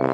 大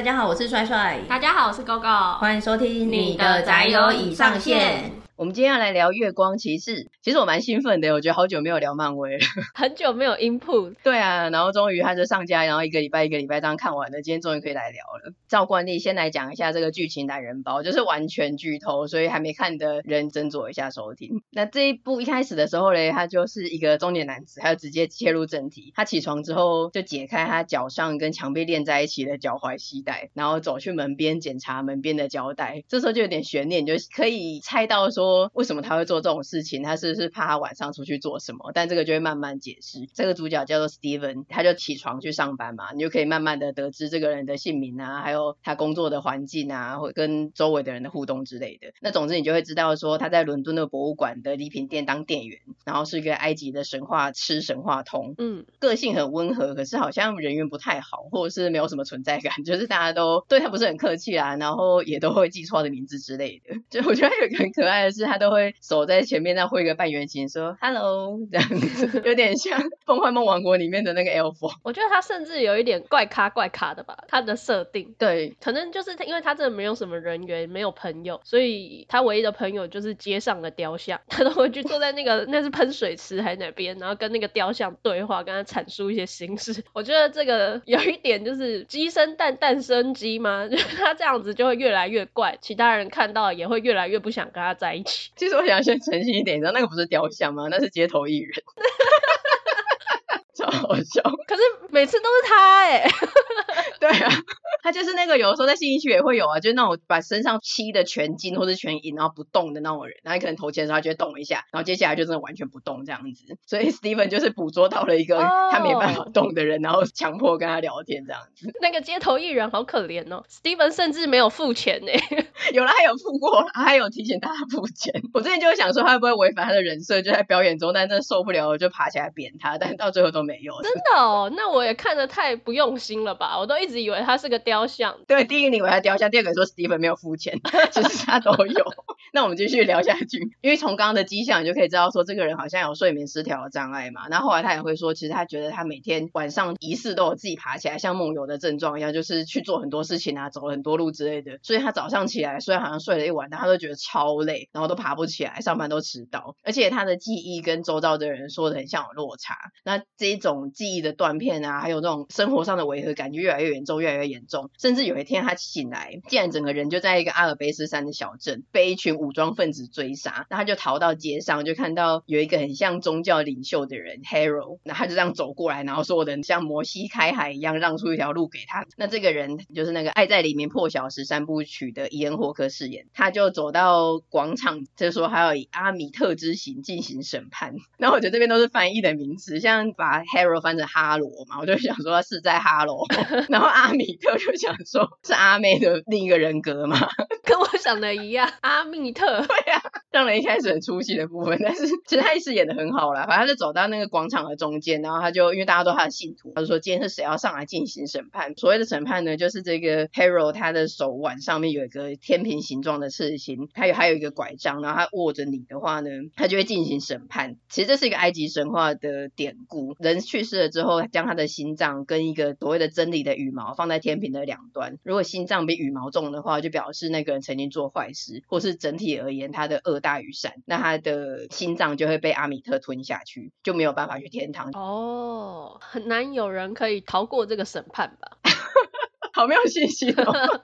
家好，我是帅帅。大家好，我是 GoGo。欢迎收听你的宅友已上线。我们今天要来聊月光骑士，其实我蛮兴奋的，我觉得好久没有聊漫威了，很久没有 input。对啊，然后终于它就上架，然后一个礼拜一个礼拜这样看完了，今天终于可以来聊了。照惯例，先来讲一下这个剧情懒人包，就是完全剧透，所以还没看的人斟酌一下收听。那这一部一开始的时候嘞，他就是一个中年男子，他就直接切入正题。他起床之后就解开他脚上跟墙壁连在一起的脚踝系带，然后走去门边检查门边的胶带。这时候就有点悬念，就可以猜到说为什么他会。做这种事情，他是不是怕他晚上出去做什么？但这个就会慢慢解释。这个主角叫做 Steven，他就起床去上班嘛，你就可以慢慢的得知这个人的姓名啊，还有他工作的环境啊，或跟周围的人的互动之类的。那总之你就会知道说他在伦敦的博物馆的礼品店当店员，然后是一个埃及的神话吃神话通，嗯，个性很温和，可是好像人缘不太好，或者是没有什么存在感，就是大家都对他不是很客气啦，然后也都会记错他的名字之类的。就我觉得有一个很可爱的是，他都会守。在前面那挥个半圆形，说 “hello” 这样子，有点像《梦幻梦王国》里面的那个 elf。我觉得他甚至有一点怪咖怪咖的吧，他的设定。对，可能就是因为他真的没有什么人缘，没有朋友，所以他唯一的朋友就是街上的雕像。他都会去坐在那个那是喷水池还是哪边，然后跟那个雕像对话，跟他阐述一些心事。我觉得这个有一点就是鸡生蛋，蛋生鸡吗？就是他这样子就会越来越怪，其他人看到也会越来越不想跟他在一起。其实我想先。澄清一点，你知道那个不是雕像吗？那是街头艺人，超好笑。可是每次都是他哎、欸，对啊。他就是那个有的时候在新一区也会有啊，就是那种把身上漆的全金或者全银，然后不动的那种人，然后你可能投钱的时候他就会动一下，然后接下来就真的完全不动这样子。所以 Steven 就是捕捉到了一个他没办法动的人，oh. 然后强迫跟他聊天这样子。那个街头艺人好可怜哦，Steven 甚至没有付钱呢。有了，他有付过，他还有提醒大家付钱。我之前就会想说他会不会违反他的人设，就在表演中，但真的受不了我就爬起来扁他，但到最后都没有。真的哦，那我也看得太不用心了吧？我都一直以为他是个雕像。对。第一个你以为他雕像，第二个说 Steven 没有付钱，其 实他都有。那我们继续聊下去，因为从刚刚的迹象你就可以知道说这个人好像有睡眠失调的障碍嘛。那后，后来他也会说，其实他觉得他每天晚上疑似都有自己爬起来，像梦游的症状一样，就是去做很多事情啊，走很多路之类的。所以他早上起来虽然好像睡了一晚，但他都觉得超累，然后都爬不起来，上班都迟到，而且他的记忆跟周遭的人说的很像有落差。那这一种记忆的断片啊，还有那种生活上的违和感就越来越严重，越来越严重，甚至有一天。他醒来，竟然整个人就在一个阿尔卑斯山的小镇，被一群武装分子追杀。那他就逃到街上，就看到有一个很像宗教领袖的人 Hero，那他就这样走过来，然后所有人像摩西开海一样让出一条路给他。那这个人就是那个《爱在里面破晓时》三部曲的伊恩霍克饰演，他就走到广场，就说还要以阿米特之刑进行审判。那我觉得这边都是翻译的名词，像把 Hero 翻成哈罗嘛，我就想说他是在哈罗，然后阿米特就想说。是阿妹的另一个人格嘛？跟我想的一样，阿密特。对呀、啊，让人一开始很出戏的部分，但是其实他一直演的很好啦。反正他就走到那个广场的中间，然后他就因为大家都他的信徒，他就说今天是谁要上来进行审判？所谓的审判呢，就是这个 Hero 他的手腕上面有一个天平形状的刺青，他有还有一个拐杖，然后他握着你的话呢，他就会进行审判。其实这是一个埃及神话的典故，人去世了之后，将他的心脏跟一个所谓的真理的羽毛放在天平的两端，如果心脏比羽毛重的话，就表示那个人曾经做坏事，或是整体而言他的恶大于善，那他的心脏就会被阿米特吞下去，就没有办法去天堂。哦，很难有人可以逃过这个审判吧？好没有信心哦。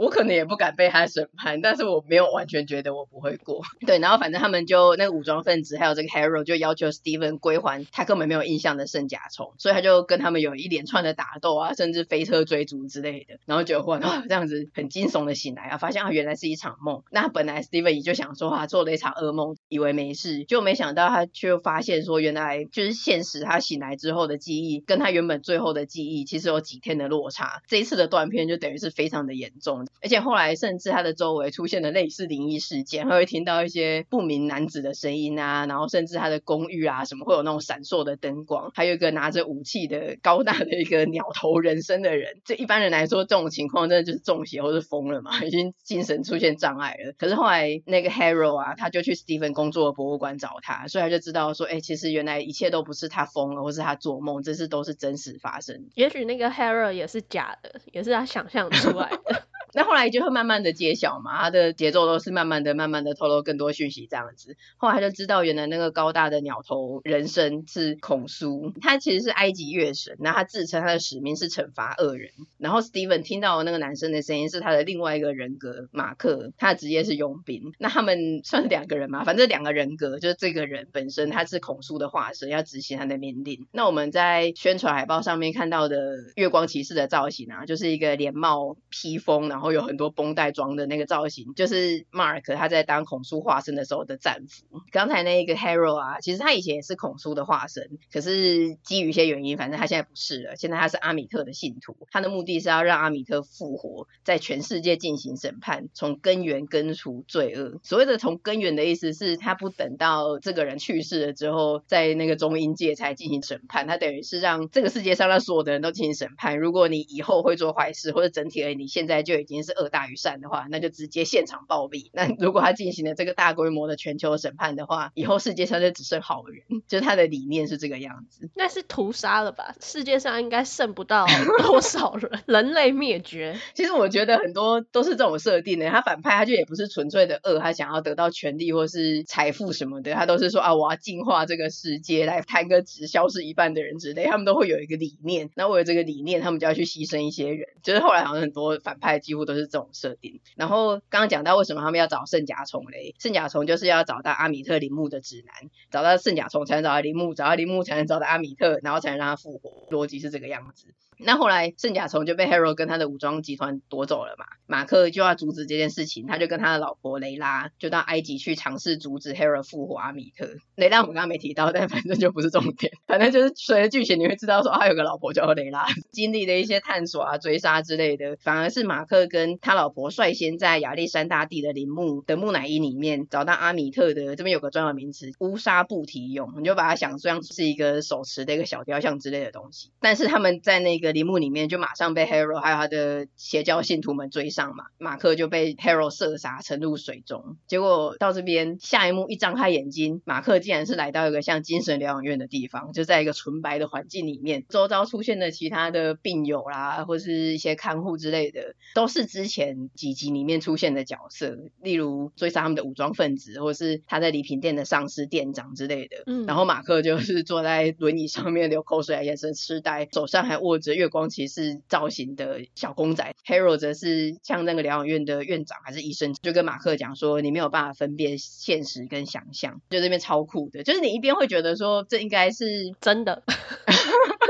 我可能也不敢被他审判，但是我没有完全觉得我不会过。对，然后反正他们就那个武装分子还有这个 Hero 就要求 Steven 归还他根本没有印象的圣甲虫，所以他就跟他们有一连串的打斗啊，甚至飞车追逐之类的。然后就忽然啊这样子很惊悚的醒来啊，发现啊原来是一场梦。那本来 Steven 也就想说啊做了一场噩梦，以为没事，就没想到他却发现说原来就是现实，他醒来之后的记忆跟他原本最后的记忆其实有几天的落差。这一次的断片就等于是非常的严重。而且后来甚至他的周围出现了类似灵异事件，他会听到一些不明男子的声音啊，然后甚至他的公寓啊什么会有那种闪烁的灯光，还有一个拿着武器的高大的一个鸟头人身的人。这一般人来说，这种情况真的就是中邪或是疯了嘛，已经精神出现障碍了。可是后来那个 Harold 啊，他就去 Stephen 工作的博物馆找他，所以他就知道说，哎，其实原来一切都不是他疯了，或是他做梦，这是都是真实发生。也许那个 Harold 也是假的，也是他想象出来的。那后来就会慢慢的揭晓嘛，他的节奏都是慢慢的、慢慢的透露更多讯息这样子。后来他就知道，原来那个高大的鸟头人身是孔苏，他其实是埃及月神。那他自称他的使命是惩罚恶人。然后 Steven 听到那个男生的声音是他的另外一个人格马克，他的职业是佣兵。那他们算是两个人嘛，反正两个人格就是这个人本身他是孔苏的化身，要执行他的命令。那我们在宣传海报上面看到的月光骑士的造型啊，就是一个连帽披风，然。然后有很多绷带装的那个造型，就是 Mark 他在当孔叔化身的时候的战服。刚才那一个 Haro 啊，其实他以前也是孔叔的化身，可是基于一些原因，反正他现在不是了。现在他是阿米特的信徒，他的目的是要让阿米特复活，在全世界进行审判，从根源根除罪恶。所谓的从根源的意思是，他不等到这个人去世了之后，在那个中阴界才进行审判，他等于是让这个世界上的所有的人都进行审判。如果你以后会做坏事，或者整体而言你现在就已经已经是恶大于善的话，那就直接现场暴毙。那如果他进行了这个大规模的全球审判的话，以后世界上就只剩好人。就是他的理念是这个样子。那是屠杀了吧？世界上应该剩不到多少人，人类灭绝。其实我觉得很多都是这种设定的。他反派他就也不是纯粹的恶，他想要得到权力或是财富什么的，他都是说啊，我要净化这个世界，来摊个指消失一半的人之类。他们都会有一个理念，那为了这个理念，他们就要去牺牲一些人。就是后来好像很多反派几乎都是这种。设定，然后刚刚讲到为什么他们要找圣甲虫嘞？圣甲虫就是要找到阿米特陵墓的指南，找到圣甲虫才能找到陵墓，找到陵墓才能找到阿米特，然后才能让他复活。逻辑是这个样子。那后来圣甲虫就被 Harold 跟他的武装集团夺走了嘛，马克就要阻止这件事情，他就跟他的老婆雷拉就到埃及去尝试阻止 Harold 复活阿米特。雷拉我们刚刚没提到，但反正就不是重点，反正就是随着剧情你会知道说他有个老婆叫雷拉，经历了一些探索啊、追杀之类的，反而是马克跟他老婆率先在亚历山大帝的陵墓的木乃伊里面找到阿米特的，这边有个专有名词乌纱布提俑，你就把它想象是一个手持的一个小雕像之类的东西，但是他们在那个。陵墓里面就马上被 Harold 还有他的邪教信徒们追上嘛，马克就被 Harold 射杀沉入水中。结果到这边下一幕一张开眼睛，马克竟然是来到一个像精神疗养院的地方，就在一个纯白的环境里面，周遭出现的其他的病友啦，或是一些看护之类的，都是之前几集里面出现的角色，例如追杀他们的武装分子，或是他在礼品店的上司店长之类的。嗯，然后马克就是坐在轮椅上面流口水，眼神痴呆，手上还握着。月光骑士造型的小公仔，Harold 则是像那个疗养院的院长还是医生，就跟马克讲说，你没有办法分辨现实跟想象，就这边超酷的，就是你一边会觉得说这应该是真的。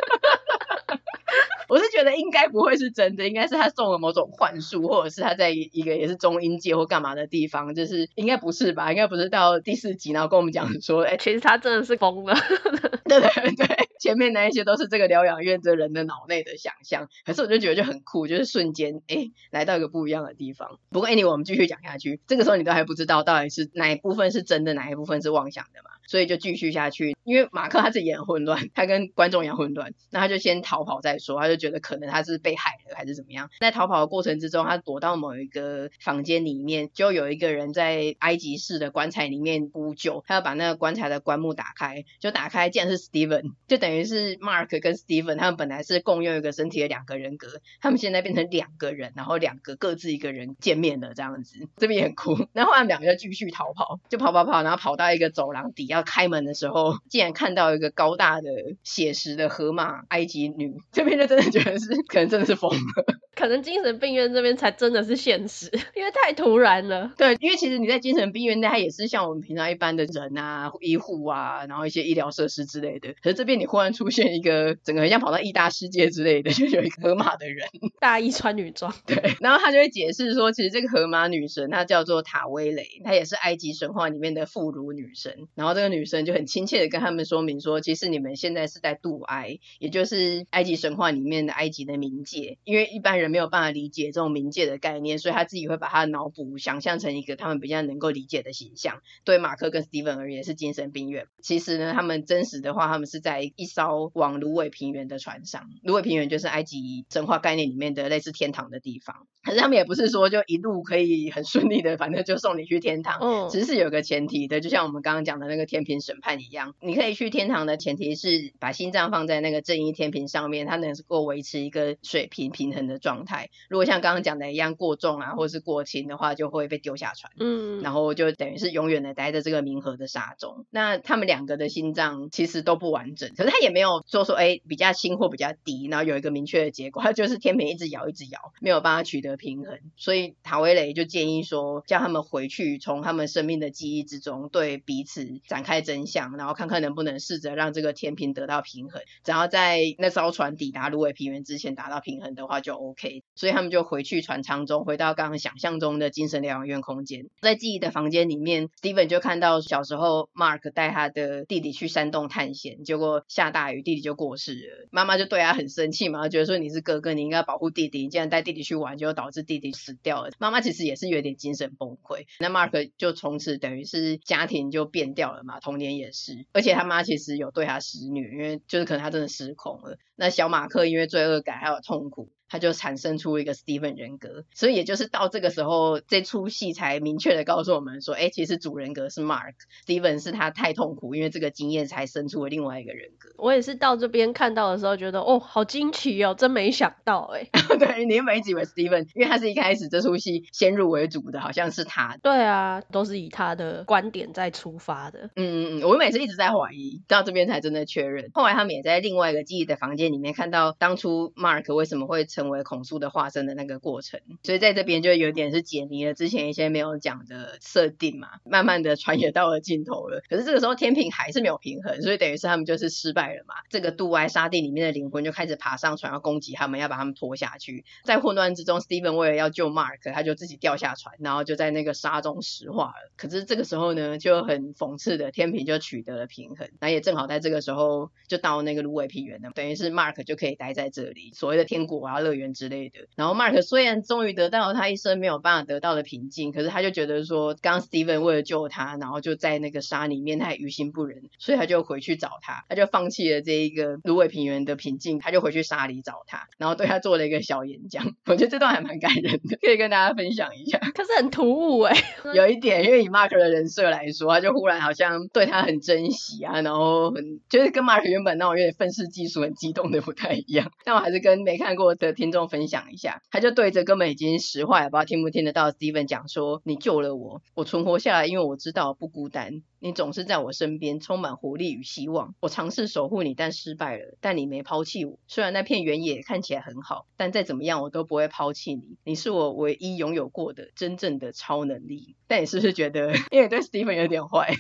我是觉得应该不会是真的，应该是他中了某种幻术，或者是他在一个也是中阴界或干嘛的地方，就是应该不是吧？应该不是到第四集然后跟我们讲说，哎、欸，其实他真的是疯了。对对对，前面那一些都是这个疗养院的人的脑内的想象，可是我就觉得就很酷，就是瞬间哎、欸、来到一个不一样的地方。不过 anyway 我们继续讲下去，这个时候你都还不知道到底是哪一部分是真的，哪一部分是妄想的嘛？所以就继续下去，因为马克他自己也很混乱，他跟观众一样混乱，那他就先逃跑再说，他就觉得可能他是被害了还是怎么样。在逃跑的过程之中，他躲到某一个房间里面，就有一个人在埃及式的棺材里面呼救，他要把那个棺材的棺木打开，就打开，竟然是 Steven，就等于是 Mark 跟 Steven 他们本来是共用一个身体的两个人格，他们现在变成两个人，然后两个各自一个人见面了这样子，这边也很酷。然后他们两个就继续逃跑，就跑跑跑，然后跑到一个走廊底下下。开门的时候，竟然看到一个高大的写实的河马埃及女，这边就真的觉得是 可能真的是疯了，可能精神病院这边才真的是现实，因为太突然了。对，因为其实你在精神病院内，它也是像我们平常一般的人啊，医护啊，然后一些医疗设施之类的。可是这边你忽然出现一个整个很像跑到异大世界之类的，就有一个河马的人，大衣穿女装。对，然后他就会解释说，其实这个河马女神她叫做塔威雷，她也是埃及神话里面的妇孺女神，然后这这个女生就很亲切的跟他们说明说，其实你们现在是在渡埃，也就是埃及神话里面的埃及的冥界。因为一般人没有办法理解这种冥界的概念，所以他自己会把他的脑补想象成一个他们比较能够理解的形象。对马克跟 Steven 而言是精神病院。其实呢，他们真实的话，他们是在一艘往芦苇平原的船上。芦苇平原就是埃及神话概念里面的类似天堂的地方。可是他们也不是说就一路可以很顺利的，反正就送你去天堂。嗯，只是有个前提的，就像我们刚刚讲的那个天平审判一样，你可以去天堂的前提是把心脏放在那个正义天平上面，它能够维持一个水平平衡的状态。如果像刚刚讲的一样过重啊，或是过轻的话，就会被丢下船。嗯，然后就等于是永远的待在这个冥河的沙中。那他们两个的心脏其实都不完整，可是他也没有做说哎比较轻或比较低，然后有一个明确的结果，他就是天平一直摇一直摇，没有办法取得平衡。所以塔维雷就建议说，叫他们回去从他们生命的记忆之中对彼此展展开真相，然后看看能不能试着让这个天平得到平衡。只要在那艘船抵达芦苇平原之前达到平衡的话，就 OK。所以他们就回去船舱中，回到刚刚想象中的精神疗养院空间。在记忆的房间里面，Steven 就看到小时候 Mark 带他的弟弟去山洞探险，结果下大雨，弟弟就过世了。妈妈就对他很生气嘛，觉得说你是哥哥，你应该保护弟弟，你竟然带弟弟去玩，就导致弟弟死掉了。妈妈其实也是有点精神崩溃。那 Mark 就从此等于是家庭就变掉了嘛，啊童年也是。而且他妈其实有对他施虐，因为就是可能他真的失控了。那小马克因为罪恶感还有痛苦。他就产生出一个 Steven 人格，所以也就是到这个时候，这出戏才明确的告诉我们说，哎，其实主人格是 Mark，Steven 是他太痛苦，因为这个经验才生出了另外一个人格。我也是到这边看到的时候，觉得哦，好惊奇哦，真没想到哎。对，你原本以为 Steven，因为他是一开始这出戏先入为主的，好像是他。对啊，都是以他的观点在出发的。嗯嗯嗯，我每次一直在怀疑，到这边才真的确认。后来他们也在另外一个记忆的房间里面看到，当初 Mark 为什么会成。成为孔苏的化身的那个过程，所以在这边就有点是解谜了之前一些没有讲的设定嘛，慢慢的穿越到了尽头了。可是这个时候天平还是没有平衡，所以等于是他们就是失败了嘛。这个渡埃沙地里面的灵魂就开始爬上船要攻击他们，要把他们拖下去。在混乱之中，Steven 为了要救 Mark，他就自己掉下船，然后就在那个沙中石化了。可是这个时候呢，就很讽刺的，天平就取得了平衡，那也正好在这个时候就到那个芦苇平原了，等于是 Mark 就可以待在这里，所谓的天国啊。乐园之类的，然后 Mark 虽然终于得到了他一生没有办法得到的平静，可是他就觉得说，刚 Steven 为了救他，然后就在那个沙里面，他也于心不忍，所以他就回去找他，他就放弃了这一个芦苇平原的平静，他就回去沙里找他，然后对他做了一个小演讲。我觉得这段还蛮感人的，可以跟大家分享一下。可是很突兀哎，有一点，因为以 Mark 的人设来说，他就忽然好像对他很珍惜啊，然后很就是跟 Mark 原本那种有点愤世嫉俗、很激动的不太一样。但我还是跟没看过的听众分享一下，他就对着根本已经石化了，不知道听不听得到 Steven 讲说：“你救了我，我存活下来，因为我知道不孤单。你总是在我身边，充满活力与希望。我尝试守护你，但失败了。但你没抛弃我。虽然那片原野看起来很好，但再怎么样，我都不会抛弃你。你是我唯一拥有过的真正的超能力。但你是不是觉得，因为对 Steven 有点坏？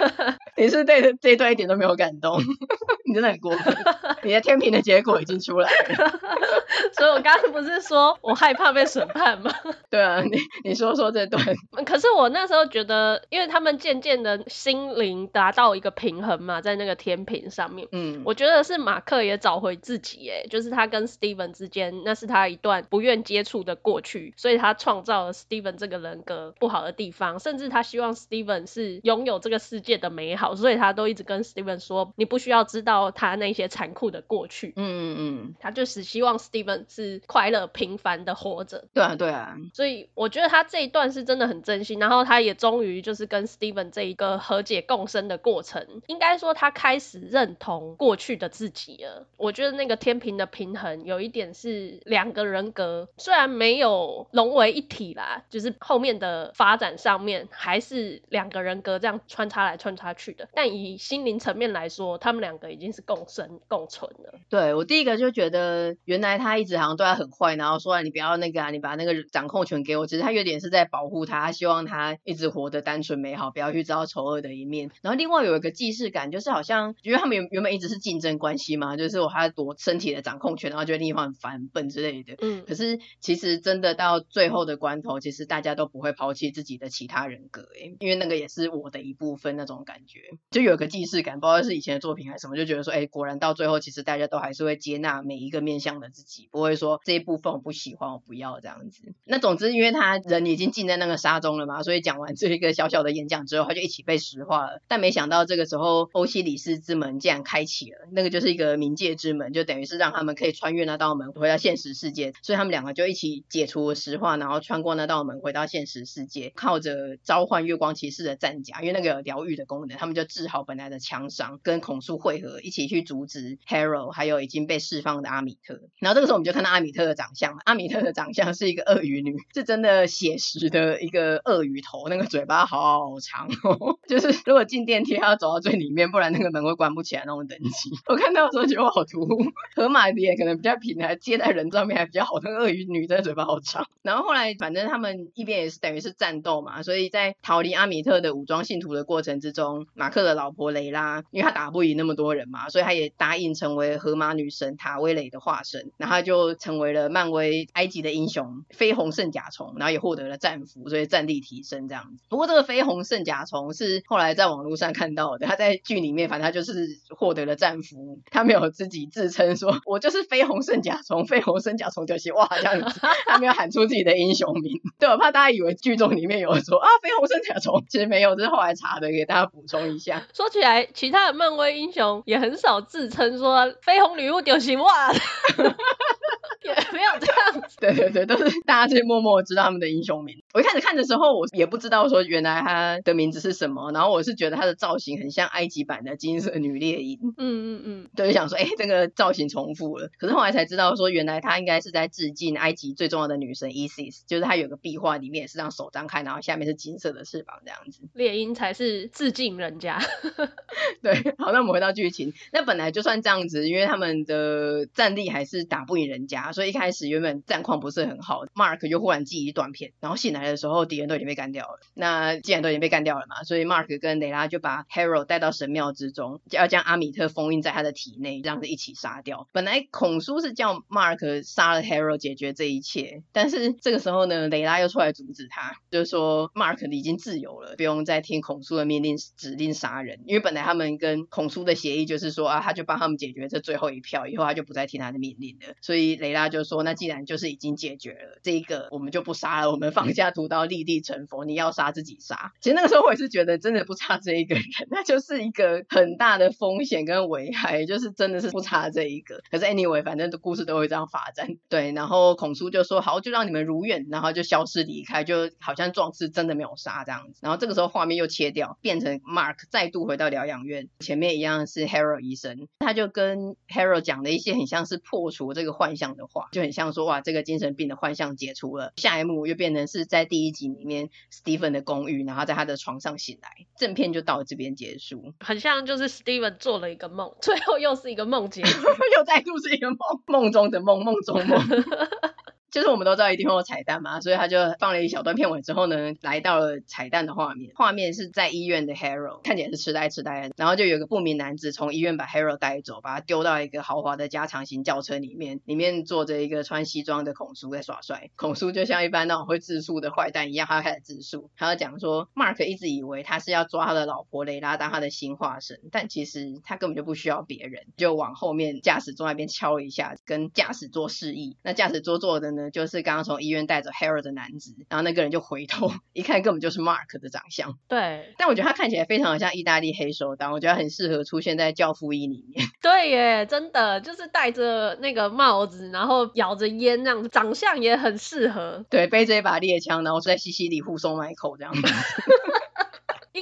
你是对这一段一点都没有感动？你真的很过分。你的天平的结果已经出来了。所以我刚刚不是说我害怕被审判吗？对啊，你你说说这段。可是我那时候觉得，因为他们渐渐的心灵达到一个平衡嘛，在那个天平上面，嗯，我觉得是马克也找回自己，哎，就是他跟 Steven 之间，那是他一段不愿接触的过去，所以他创造了 Steven 这个人格不好的地方，甚至他希望 Steven 是拥有这个世界的美好，所以他都一直跟 Steven 说，你不需要知道他那些残酷的过去，嗯嗯嗯，他就是希望 Steven 是快乐平凡的活着。对啊对啊，所以我觉得他这一段是真的很真心，然后他也终于就是跟 Steven 这一个和解共生的过程，应该说他开始认同过去的自己了。我觉得那个天平的平衡有一点是两个人格虽然没有融为一体啦，就是后面的发展上面还是两个人格这样穿插来穿插去的，但以心灵层面来说，他们两个已经。经是共生共存了。对，我第一个就觉得，原来他一直好像对他很坏，然后说你不要那个啊，你把那个掌控权给我。其实他有点是在保护他，他希望他一直活得单纯美好，不要去知道丑恶的一面。然后另外有一个既视感，就是好像因为他们原原本一直是竞争关系嘛，就是我还要夺身体的掌控权，然后觉得另一方很烦很笨之类的。嗯。可是其实真的到最后的关头，其实大家都不会抛弃自己的其他人格，哎，因为那个也是我的一部分那种感觉，就有个既视感，不知道是以前的作品还是什么，就觉觉得说，哎，果然到最后，其实大家都还是会接纳每一个面向的自己，不会说这一部分我不喜欢，我不要这样子。那总之，因为他人已经浸在那个沙中了嘛，所以讲完这一个小小的演讲之后，他就一起被石化了。但没想到这个时候，欧西里斯之门竟然开启了，那个就是一个冥界之门，就等于是让他们可以穿越那道门回到现实世界。所以他们两个就一起解除了石化，然后穿过那道门回到现实世界，靠着召唤月光骑士的战甲，因为那个有疗愈的功能，他们就治好本来的枪伤，跟孔苏会合，一起去阻止 Harrow，还有已经被释放的阿米特。然后这个时候我们就看到阿米特的长相，阿米特的长相是一个鳄鱼女，是真的写实的一个鳄鱼头，那个嘴巴好长哦，就是如果进电梯还要走到最里面，不然那个门会关不起来那种等级。我看到的时候觉得我好突兀，河马脸可能比较平，还接在人上面还比较好，那个鳄鱼女真的嘴巴好长。然后后来反正他们一边也是等于是战斗嘛，所以在逃离阿米特的武装信徒的过程之中，马克的老婆雷拉，因为他打不赢那么多人嘛，所以他也答应成为河马女神塔威雷的化身，然后他就成为了漫威埃及的英雄绯红圣甲虫，然后也获得了战俘，所以战力提升这样子。不过这个绯红圣甲虫是后来在网络上看到的，他在剧里面反正他就是获得了战俘，他没有自己自称说我就是绯红圣甲虫，绯红圣甲虫就行哇这样子，他没有喊出自己的英雄名，对，我怕大家以为剧中里面有说啊绯红圣甲虫，其实没有，这是后来查的，给大家补充一下。说起来，其他的漫威英雄也很少自称说绯红女巫就行哇。也没有这样子，对对对，都是大家就默默知道他们的英雄名。我一开始看的时候，我也不知道说原来他的名字是什么，然后我是觉得他的造型很像埃及版的金色女猎鹰。嗯嗯嗯，对，就想说，哎，这个造型重复了。可是后来才知道说，原来他应该是在致敬埃及最重要的女神 Isis，就是他有个壁画里面也是让手张开，然后下面是金色的翅膀这样子。猎鹰才是致敬人家。对，好，那我们回到剧情。那本来就算这样子，因为他们的战力还是打不赢人家。所以一开始原本战况不是很好，Mark 就忽然记忆断片，然后醒来的时候敌人都已经被干掉了。那既然都已经被干掉了嘛，所以 Mark 跟雷拉就把 Harrow 带到神庙之中，要将阿米特封印在他的体内，这样子一起杀掉。本来孔叔是叫 Mark 杀了 Harrow 解决这一切，但是这个时候呢，雷拉又出来阻止他，就是说 Mark 已经自由了，不用再听孔叔的命令指令杀人，因为本来他们跟孔叔的协议就是说啊，他就帮他们解决这最后一票，以后他就不再听他的命令了。所以雷拉。就说：“那既然就是已经解决了这一个，我们就不杀了，我们放下屠刀，立地成佛。你要杀自己杀。其实那个时候我也是觉得，真的不差这一个人，那就是一个很大的风险跟危害，就是真的是不差这一个。可是 anyway，反正的故事都会这样发展。对，然后孔叔就说：好，就让你们如愿，然后就消失离开，就好像壮士真的没有杀这样子。然后这个时候画面又切掉，变成 Mark 再度回到疗养院，前面一样是 Harrow 医生，他就跟 Harrow 讲了一些很像是破除这个幻想的话。就很像说哇，这个精神病的幻象解除了。下一幕又变成是在第一集里面，Steven 的公寓，然后在他的床上醒来。正片就到这边结束，很像就是 Steven 做了一个梦，最后又是一个梦结局，又再度是一个梦，梦中的梦，梦中梦。就是我们都知道一定会有彩蛋嘛，所以他就放了一小段片尾之后呢，来到了彩蛋的画面。画面是在医院的 Harrow，看起来是痴呆痴呆的。然后就有个不明男子从医院把 Harrow 带走，把他丢到一个豪华的加长型轿车里面，里面坐着一个穿西装的孔叔在耍帅。孔叔就像一般那种会自述的坏蛋一样，他开始自述，他就讲说，Mark 一直以为他是要抓他的老婆雷拉当他的新化身，但其实他根本就不需要别人，就往后面驾驶座那边敲一下，跟驾驶座示意。那驾驶座坐的呢，就是刚刚从医院带着 Harrow 的男子，然后那个人就回头一看，根本就是 Mark 的长相。对，但我觉得他看起来非常像意大利黑手党，我觉得很适合出现在教父一里面。对耶，真的就是戴着那个帽子，然后咬着烟那样子，长相也很适合。对，背着一把猎枪，然后在西西里护送 Michael 这样子。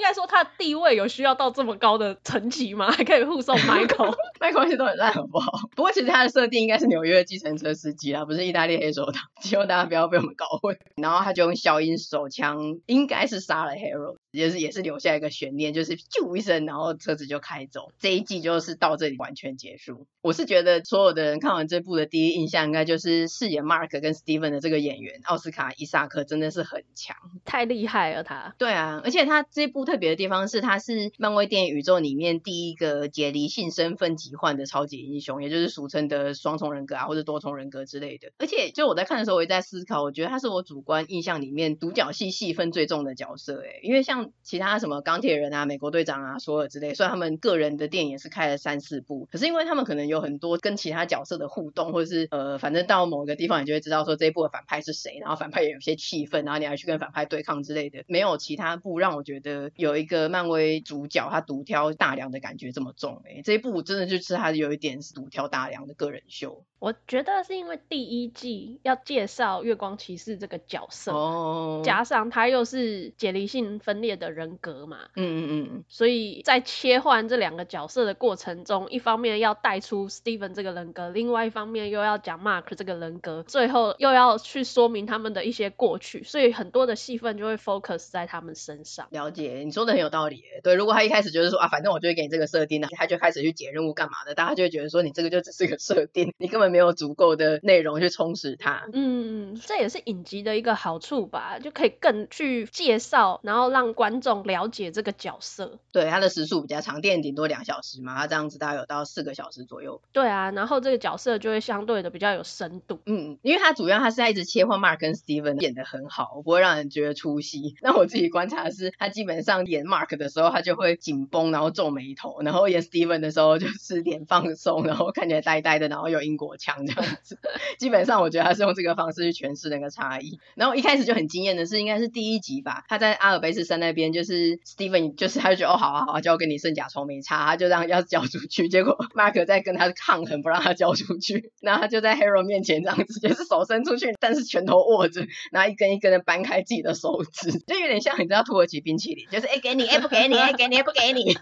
应该说他的地位有需要到这么高的层级吗？还可以护送 Michael，Michael 一直都很烂，好不好？不过其实他的设定应该是纽约的计程车司机啊，不是意大利黑手党，希望大家不要被我们搞混。然后他就用消音手枪，应该是杀了 Harold。也是也是留下一个悬念，就是啾一声，然后车子就开走。这一季就是到这里完全结束。我是觉得所有的人看完这部的第一印象，应该就是饰演 Mark 跟 Steven 的这个演员奥斯卡伊萨克真的是很强，太厉害了他。对啊，而且他这部特别的地方是，他是漫威电影宇宙里面第一个解离性身份疾患的超级英雄，也就是俗称的双重人格啊，或者多重人格之类的。而且就我在看的时候，我也在思考，我觉得他是我主观印象里面独角戏戏份最重的角色，哎，因为像其他什么钢铁人啊、美国队长啊、索尔之类，虽然他们个人的电影也是开了三四部，可是因为他们可能有很多跟其他角色的互动，或者是呃，反正到某个地方你就会知道说这一部的反派是谁，然后反派也有些气氛，然后你还去跟反派对抗之类的，没有其他部让我觉得有一个漫威主角他独挑大梁的感觉这么重，哎，这一部真的就是他有一点是独挑大梁的个人秀。我觉得是因为第一季要介绍月光骑士这个角色，哦，加上他又是解离性分裂的人格嘛，嗯嗯嗯，所以在切换这两个角色的过程中，一方面要带出 Steven 这个人格，另外一方面又要讲 Mark 这个人格，最后又要去说明他们的一些过去，所以很多的戏份就会 focus 在他们身上。了解，你说的很有道理。对，如果他一开始就是说啊，反正我就会给你这个设定呢，他就开始去解任务干嘛的，大家就会觉得说你这个就只是个设定，你根本没有足够的内容去充实它。嗯，这也是影集的一个好处吧，就可以更去介绍，然后让观众了解这个角色。对，它的时速比较长，电影顶多两小时嘛，它这样子大概有到四个小时左右。对啊，然后这个角色就会相对的比较有深度。嗯，因为它主要它是在一直切换 Mark 跟 Steven 演的很好，不会让人觉得出戏。那我自己观察的是，他基本上演 Mark 的时候，他就会紧绷，然后皱眉头；然后演 Steven 的时候，就是脸放松，然后看起来呆呆的，然后有英国腔这样子。基本上我觉得他是用这个方式去诠释那个差异。然后一开始就很惊艳的是，应该是第一集吧，他在阿尔卑斯山那边，就是 Steven 就是他就觉得哦好啊好啊，交给你圣甲虫没差，他就让要交出去。结果 Mark 在跟他抗衡，不让他交出去。然后他就在 Hero 面前这样子，就是手伸出去，但是拳头握着，然后一根一根的掰开自己的手指，就有点像你知道土耳其冰淇淋，就是哎给你哎不给你哎给你哎不给你。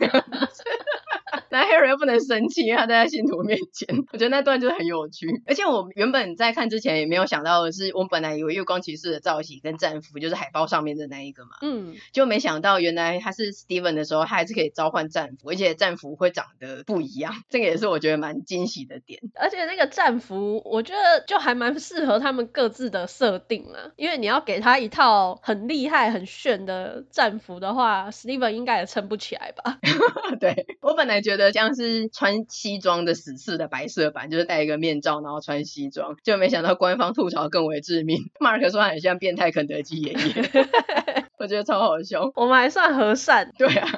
那 Hero 又不能生气，因为他在他信徒面前。我觉得那段就是很有趣，而且我原本在看之前也没有想到的是，我本来以为月光骑士的造型跟战服就是海报上面的那一个嘛，嗯，就没想到原来他是 Steven 的时候，他还是可以召唤战服，而且战服会长得不一样，这个也是我觉得蛮惊喜的点。而且那个战服，我觉得就还蛮适合他们各自的设定了，因为你要给他一套很厉害、很炫的战服的话，Steven 应该也撑不起来吧？对，我本来觉得像是穿西装的死侍的白色版，就是戴一个面罩，然后穿西装，就没想到官方吐槽更为致命。Mark 说他很像变态肯德基爷爷，我觉得超好笑。我们还算和善，对啊。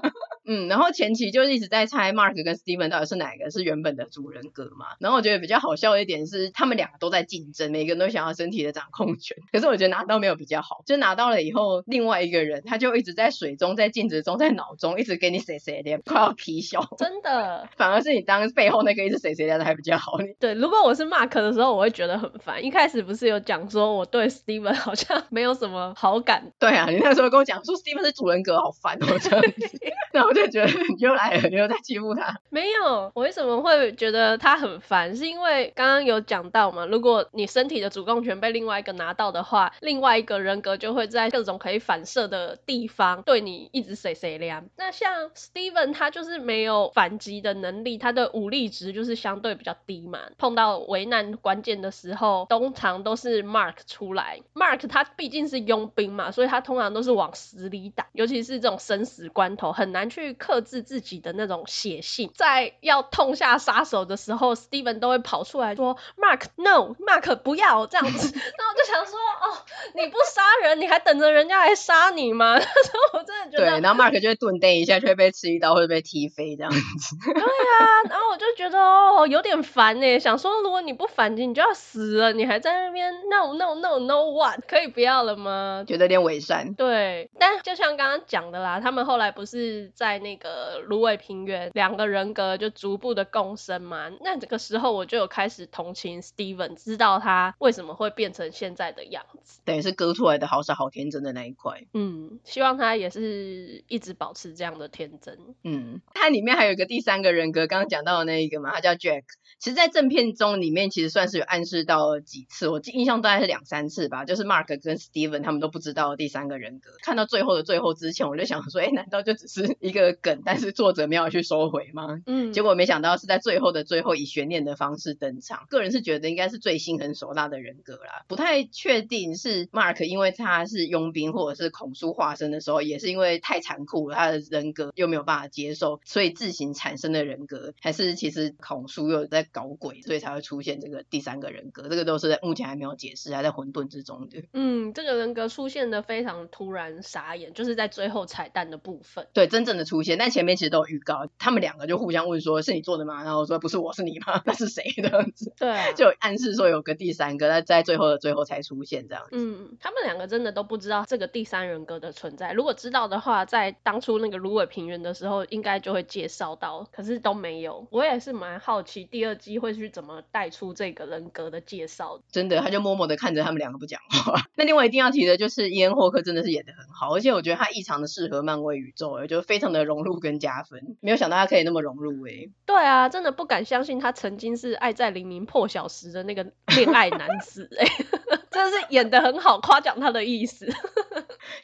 嗯，然后前期就一直在猜 Mark 跟 Steven 到底是哪一个是原本的主人格嘛。然后我觉得比较好笑的一点是，他们两个都在竞争，每个人都想要身体的掌控权。可是我觉得拿到没有比较好，就拿到了以后，另外一个人他就一直在水中、在镜子中、在脑中一直给你谁谁的，快要皮笑。真的，反而是你当背后那个一直谁谁的还比较好。对，如果我是 Mark 的时候，我会觉得很烦。一开始不是有讲说我对 Steven 好像没有什么好感？对啊，你那时候跟我讲说 Steven 是主人格，好烦哦这样子。那我就觉得 你又来了，你又在欺负他。没有，我为什么会觉得他很烦？是因为刚刚有讲到嘛，如果你身体的主控权被另外一个拿到的话，另外一个人格就会在各种可以反射的地方对你一直谁谁凉。那像 Steven 他就是没有反击的能力，他的武力值就是相对比较低嘛。碰到危难关键的时候，通常都是 Mark 出来。Mark 他毕竟是佣兵嘛，所以他通常都是往死里打，尤其是这种生死关头很难。去去克制自己的那种血性，在要痛下杀手的时候，Steven 都会跑出来说：“Mark no，Mark 不要这样子。”那我就想说：“哦，你不杀人，你还等着人家来杀你吗？”那时候我真的觉得，对，然后 Mark 就会顿呆一下，就会被吃一刀或者被踢飞这样子。对啊，然后我就觉得哦，有点烦呢。想说，如果你不反击，你就要死了，你还在那边 no no no no what？可以不要了吗？觉得有点伪善。对，但就像刚刚讲的啦，他们后来不是。在那个芦苇平原，两个人格就逐步的共生嘛。那这个时候我就有开始同情 Steven，知道他为什么会变成现在的样子。等于是割出来的好傻好天真的那一块。嗯，希望他也是一直保持这样的天真。嗯，它里面还有一个第三个人格，刚刚讲到的那一个嘛，他叫 Jack。其实，在正片中里面，其实算是有暗示到了几次，我印象大概是两三次吧。就是 Mark 跟 Steven 他们都不知道第三个人格。看到最后的最后之前，我就想说，哎，难道就只是一个梗，但是作者没有去收回吗？嗯，结果没想到是在最后的最后以悬念的方式登场。个人是觉得应该是最心狠手辣的人格啦，不太确定是 Mark 因为他是佣兵或者是孔叔化身的时候，也是因为太残酷了，他的人格又没有办法接受，所以自行产生的人格，还是其实孔叔又在搞鬼，所以才会出现这个第三个人格。这个都是目前还没有解释，还在混沌之中的。嗯，这个人格出现的非常突然，傻眼，就是在最后彩蛋的部分。对，真正的出现，但前面其实都有预告，他们两个就互相问说：“是你做的吗？”然后说：“不是我，是你吗？那是谁？”这样子。对啊，就暗示说有个第三个，在在最后的最后才出现这样子。嗯，他们两个真的都不知道这个第三人格的存在。如果知道的话，在当初那个芦苇平原的时候，应该就会介绍到，可是都没有。我也是蛮好奇第二季会去怎么带出这个人格的介绍。真的，他就默默的看着他们两个不讲话。那另外一定要提的就是伊恩霍克真的是演的很好，而且我觉得他异常的适合漫威宇宙，哎，就非常的融入跟加分。没有想到他可以那么融入，哎。对啊，真的不敢相信他曾经是爱在黎明破晓时的那个恋爱男子，哎，真的是演的很好，夸奖他的意思。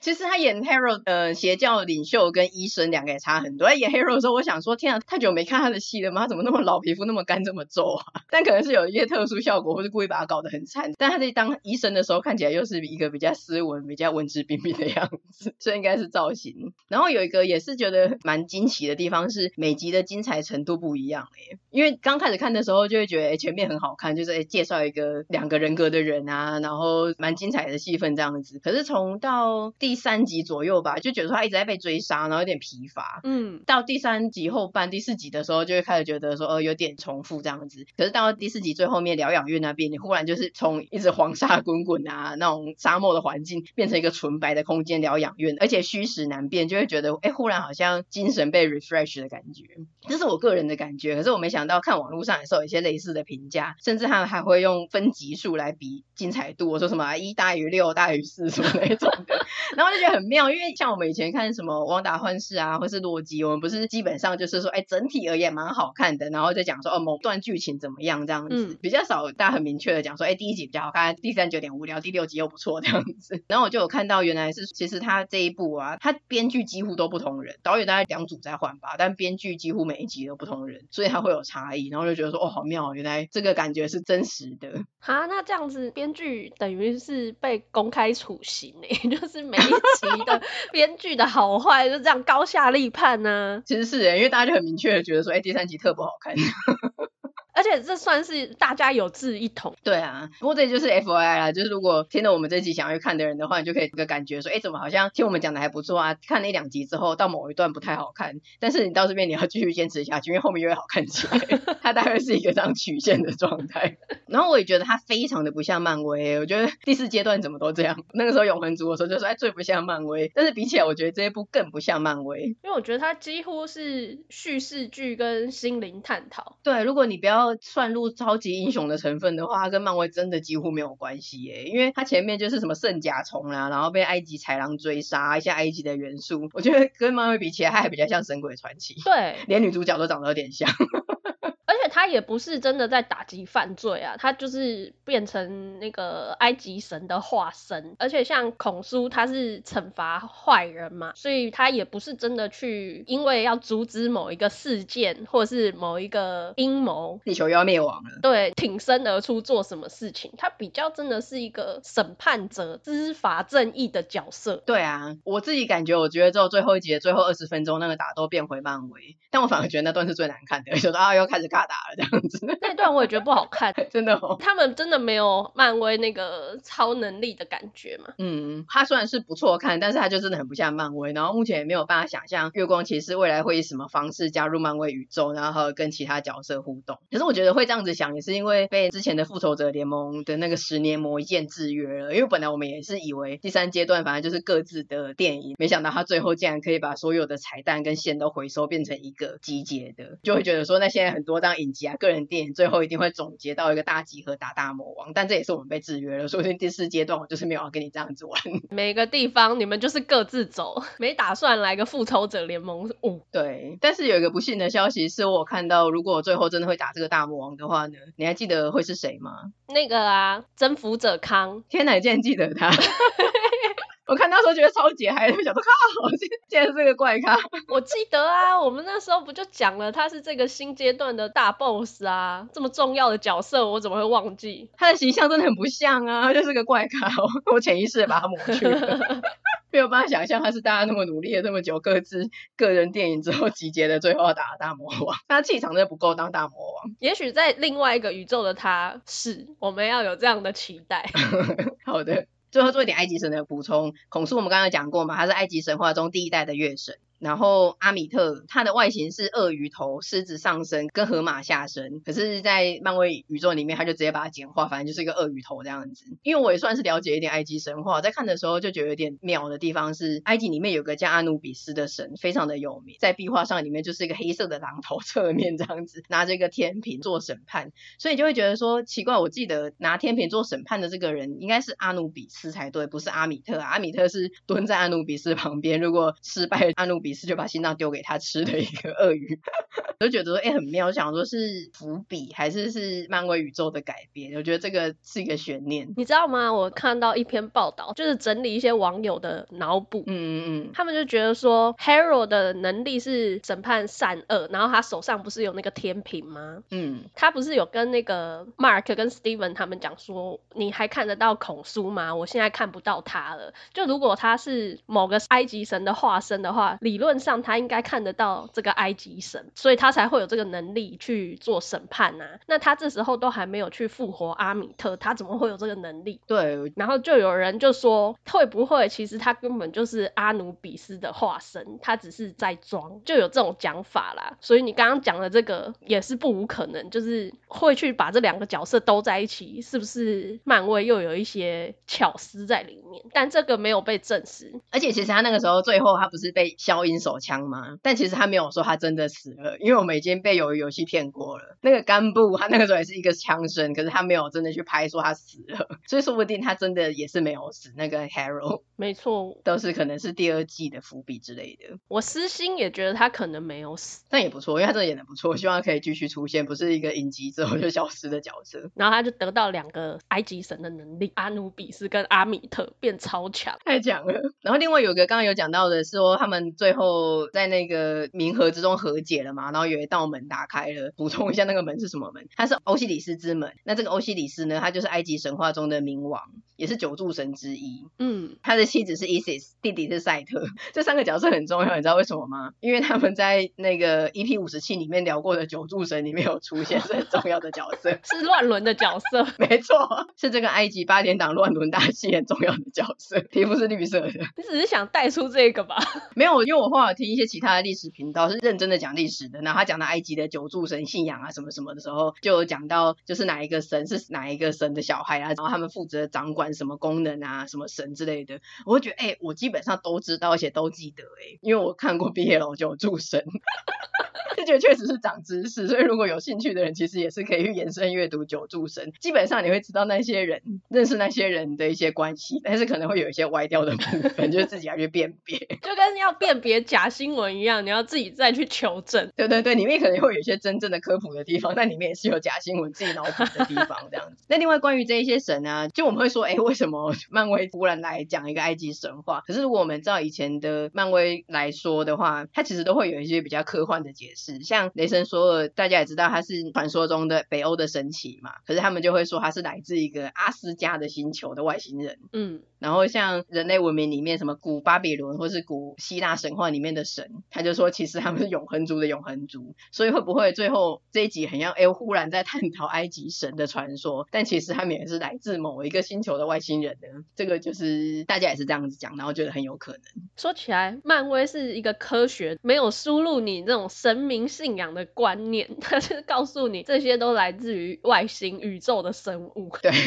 其实他演 Harold 呃邪教领袖跟医生两个也差很多。他演 Harold 的时候，我想说天啊，太久没看他的戏了吗？他怎么那么老，皮肤那么干，这么皱啊？但可能是有一些特殊效果，或是故意把他搞得很惨。但他在当医生的时候，看起来又是一个比较斯文、比较文质彬彬的样子，所以应该是造型。然后有一个也是觉得蛮惊奇的地方是，每集的精彩程度不一样哎。因为刚开始看的时候就会觉得，前面很好看，就是哎介绍一个两个人格的人啊，然后蛮精彩的戏份这样子。可是从到第三集左右吧，就觉得他一直在被追杀，然后有点疲乏。嗯，到第三集后半、第四集的时候，就会开始觉得说，呃，有点重复这样子。可是到第四集最后面疗养院那边，你忽然就是从一直黄沙滚滚啊那种沙漠的环境，变成一个纯白的空间疗养院，而且虚实难辨，就会觉得，哎，忽然好像精神被 refresh 的感觉。这是我个人的感觉。可是我没想到看网络上也是有一些类似的评价，甚至他们还会用分级数来比精彩度，我说什么一大于六大于四什么那种的。然后就觉得很妙，因为像我们以前看什么《汪达幻视》啊，或是《洛基》，我们不是基本上就是说，哎，整体而言蛮好看的，然后就讲说，哦，某段剧情怎么样这样子，嗯、比较少大家很明确的讲说，哎，第一集比较好看，第三集有点无聊，第六集又不错这样子。然后我就有看到，原来是其实他这一部啊，他编剧几乎都不同人，导演大概两组在换吧，但编剧几乎每一集都不同人，所以他会有差异。然后就觉得说，哦，好妙，原来这个感觉是真实的。哈，那这样子编剧等于是被公开处刑诶，就是每。一集的 编剧的好坏就这样高下立判呢？其实是诶，因为大家就很明确的觉得说，哎，第三集特不好看。而且这算是大家有志一同。对啊，不过这就是 FYI 啦，就是如果听了我们这集想要去看的人的话，你就可以有个感觉说，哎，怎么好像听我们讲的还不错啊？看了一两集之后，到某一段不太好看，但是你到这边你要继续坚持下去，因为后面又会好看起来。它大概是一个这样曲线的状态。然后我也觉得它非常的不像漫威，我觉得第四阶段怎么都这样。那个时候永恒族的时候就说，哎，最不像漫威。但是比起来，我觉得这一部更不像漫威，因为我觉得它几乎是叙事剧跟心灵探讨。对，如果你不要。算入超级英雄的成分的话，它跟漫威真的几乎没有关系耶，因为它前面就是什么圣甲虫啦，然后被埃及豺狼追杀，一些埃及的元素，我觉得跟漫威比起来，它还比较像神鬼传奇。对，连女主角都长得有点像。他也不是真的在打击犯罪啊，他就是变成那个埃及神的化身，而且像孔苏他是惩罚坏人嘛，所以他也不是真的去因为要阻止某一个事件或者是某一个阴谋，地球要灭亡了，对，挺身而出做什么事情，他比较真的是一个审判者、知法正义的角色。对啊，我自己感觉，我觉得之后最后一集的最后二十分钟那个打斗变回漫威，但我反而觉得那段是最难看的，就说啊又开始尬打了。这样子，那段我也觉得不好看，真的哦。他们真的没有漫威那个超能力的感觉嘛？嗯，他虽然是不错看，但是他就真的很不像漫威。然后目前也没有办法想象月光骑士未来会以什么方式加入漫威宇宙，然后跟其他角色互动。可是我觉得会这样子想，也是因为被之前的复仇者联盟的那个十年磨剑制约了。因为本来我们也是以为第三阶段反正就是各自的电影，没想到他最后竟然可以把所有的彩蛋跟线都回收变成一个集结的，就会觉得说那现在很多当影集。集啊，个人电影最后一定会总结到一个大集合打大魔王，但这也是我们被制约了，所以第四阶段我就是没有要跟你这样子玩。每个地方你们就是各自走，没打算来个复仇者联盟五。对，但是有一个不幸的消息是我看到，如果我最后真的会打这个大魔王的话呢，你还记得会是谁吗？那个啊，征服者康。天哪，你竟然记得他！我看那时候觉得超解嗨，就想说靠，竟然是个怪咖。我记得啊，我们那时候不就讲了他是这个新阶段的大 boss 啊，这么重要的角色，我怎么会忘记？他的形象真的很不像啊，就是个怪咖，我潜意识的把他抹去了，没有办法想象他是大家那么努力了这么久，各自个人电影之后集结的最后要打的大魔王，他气场真的不够当大魔王。也许在另外一个宇宙的他是，我们要有这样的期待。好的。最后做一点埃及神的补充，孔苏我们刚刚讲过嘛，他是埃及神话中第一代的月神。然后阿米特，他的外形是鳄鱼头、狮子上身跟河马下身，可是，在漫威宇宙里面，他就直接把它简化，反正就是一个鳄鱼头这样子。因为我也算是了解一点埃及神话，在看的时候就觉得有点妙的地方是，埃及里面有个叫阿努比斯的神，非常的有名，在壁画上里面就是一个黑色的狼头 侧面这样子，拿着一个天平做审判，所以就会觉得说奇怪，我记得拿天平做审判的这个人应该是阿努比斯才对，不是阿米特，啊。阿米特是蹲在阿努比斯旁边，如果失败，阿努比斯就把心脏丢给他吃的一个鳄鱼，我就觉得说，哎、欸，很妙，想说是伏笔还是是漫威宇宙的改编？我觉得这个是一个悬念。你知道吗？我看到一篇报道，就是整理一些网友的脑补，嗯嗯嗯，他们就觉得说 Haro 的能力是审判善恶，然后他手上不是有那个天平吗？嗯，他不是有跟那个 Mark 跟 Steven 他们讲说，你还看得到孔苏吗？我现在看不到他了。就如果他是某个埃及神的化身的话，理论上。他应该看得到这个埃及神，所以他才会有这个能力去做审判啊。那他这时候都还没有去复活阿米特，他怎么会有这个能力？对。然后就有人就说，会不会其实他根本就是阿努比斯的化身，他只是在装，就有这种讲法啦。所以你刚刚讲的这个也是不无可能，就是会去把这两个角色都在一起，是不是漫威又有一些巧思在里面？但这个没有被证实。而且其实他那个时候最后他不是被消音手枪。吗？但其实他没有说他真的死了，因为我们已经被鱿鱼游戏骗过了。那个干部他那个时候也是一个枪声，可是他没有真的去拍说他死了，所以说不定他真的也是没有死。那个 Haro 没错，都是可能是第二季的伏笔之类的。我私心也觉得他可能没有死，但也不错，因为他真的演的不错，希望他可以继续出现，不是一个影集之后就消失的角色。然后他就得到两个埃及神的能力，阿努比斯跟阿米特变超强，太强了。然后另外有个刚刚有讲到的是说他们最后。在那个冥河之中和解了嘛，然后有一道门打开了。补充一下，那个门是什么门？它是欧西里斯之门。那这个欧西里斯呢，他就是埃及神话中的冥王，也是九柱神之一。嗯，他的妻子是 Isis，弟弟是赛特。这三个角色很重要，你知道为什么吗？因为他们在那个 EP 五十七里面聊过的九柱神里面有出现，是很重要的角色，是乱伦的角色。没错，是这个埃及八点档乱伦大戏很重要的角色，皮肤是绿色的。你只是想带出这个吧？没有，因为我后来听一些。其他的历史频道是认真的讲历史的，然后他讲到埃及的九柱神信仰啊什么什么的时候，就有讲到就是哪一个神是哪一个神的小孩啊，然后他们负责掌管什么功能啊，什么神之类的，我会觉得哎、我基本上都知道，而且都记得哎、因为我看过 BL 九柱神。就觉得确实是长知识，所以如果有兴趣的人，其实也是可以去延伸阅读九柱神。基本上你会知道那些人认识那些人的一些关系，但是可能会有一些歪掉的部分，就是自己要去辨别，就跟要辨别假新闻一样，你要自己再去求证。对对对，里面可能会有一些真正的科普的地方，但里面也是有假新闻自己脑补的地方这样子。那另外关于这一些神啊，就我们会说，哎，为什么漫威突然来讲一个埃及神话？可是如果我们照以前的漫威来说的话，它其实都会有一些比较科幻的解释。像雷神索尔，大家也知道他是传说中的北欧的神奇嘛，可是他们就会说他是来自一个阿斯加的星球的外星人。嗯，然后像人类文明里面什么古巴比伦或是古希腊神话里面的神，他就说其实他们是永恒族的永恒族。所以会不会最后这一集很像哎，忽然在探讨埃及神的传说，但其实他们也是来自某一个星球的外星人呢？这个就是大家也是这样子讲，然后觉得很有可能。说起来，漫威是一个科学，没有输入你这种神明。信仰的观念，他是告诉你这些都来自于外星宇宙的生物。对。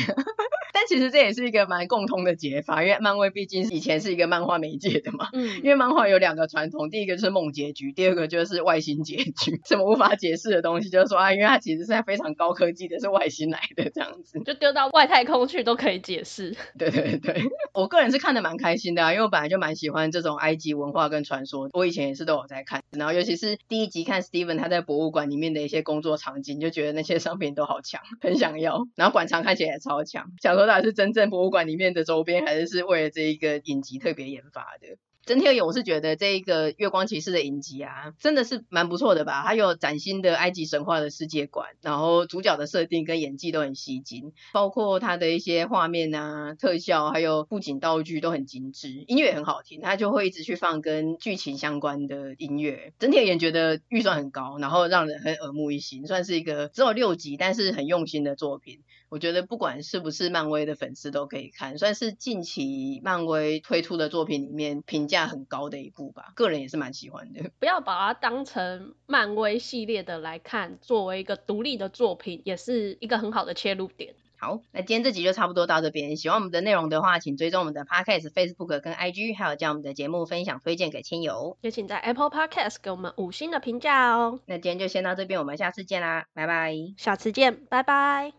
但其实这也是一个蛮共通的解法，因为漫威毕竟以前是一个漫画媒介的嘛。嗯。因为漫画有两个传统，第一个就是梦结局，第二个就是外星结局。什么无法解释的东西，就是说啊，因为它其实是非常高科技的，是外星来的这样子，就丢到外太空去都可以解释。对对对，我个人是看的蛮开心的啊，因为我本来就蛮喜欢这种埃及文化跟传说，我以前也是都有在看。然后尤其是第一集看 Steven 他在博物馆里面的一些工作场景，就觉得那些商品都好强，很想要。然后馆藏看起来也超强，想说到底是真正博物馆里面的周边，还是是为了这一个影集特别研发的？整体而言，我是觉得这一个月光骑士的影集啊，真的是蛮不错的吧。它有崭新的埃及神话的世界观，然后主角的设定跟演技都很吸睛，包括它的一些画面啊、特效，还有布景道具都很精致，音乐很好听。它就会一直去放跟剧情相关的音乐。整体而言，觉得预算很高，然后让人很耳目一新，算是一个只有六集，但是很用心的作品。我觉得不管是不是漫威的粉丝都可以看，算是近期漫威推出的作品里面评价很高的一部吧。个人也是蛮喜欢的。不要把它当成漫威系列的来看，作为一个独立的作品，也是一个很好的切入点。好，那今天这集就差不多到这边。喜欢我们的内容的话，请追踪我们的 Podcast、Facebook 跟 IG，还有将我们的节目分享推荐给亲友。也请在 Apple Podcast 给我们五星的评价哦。那今天就先到这边，我们下次见啦，拜拜。下次见，拜拜。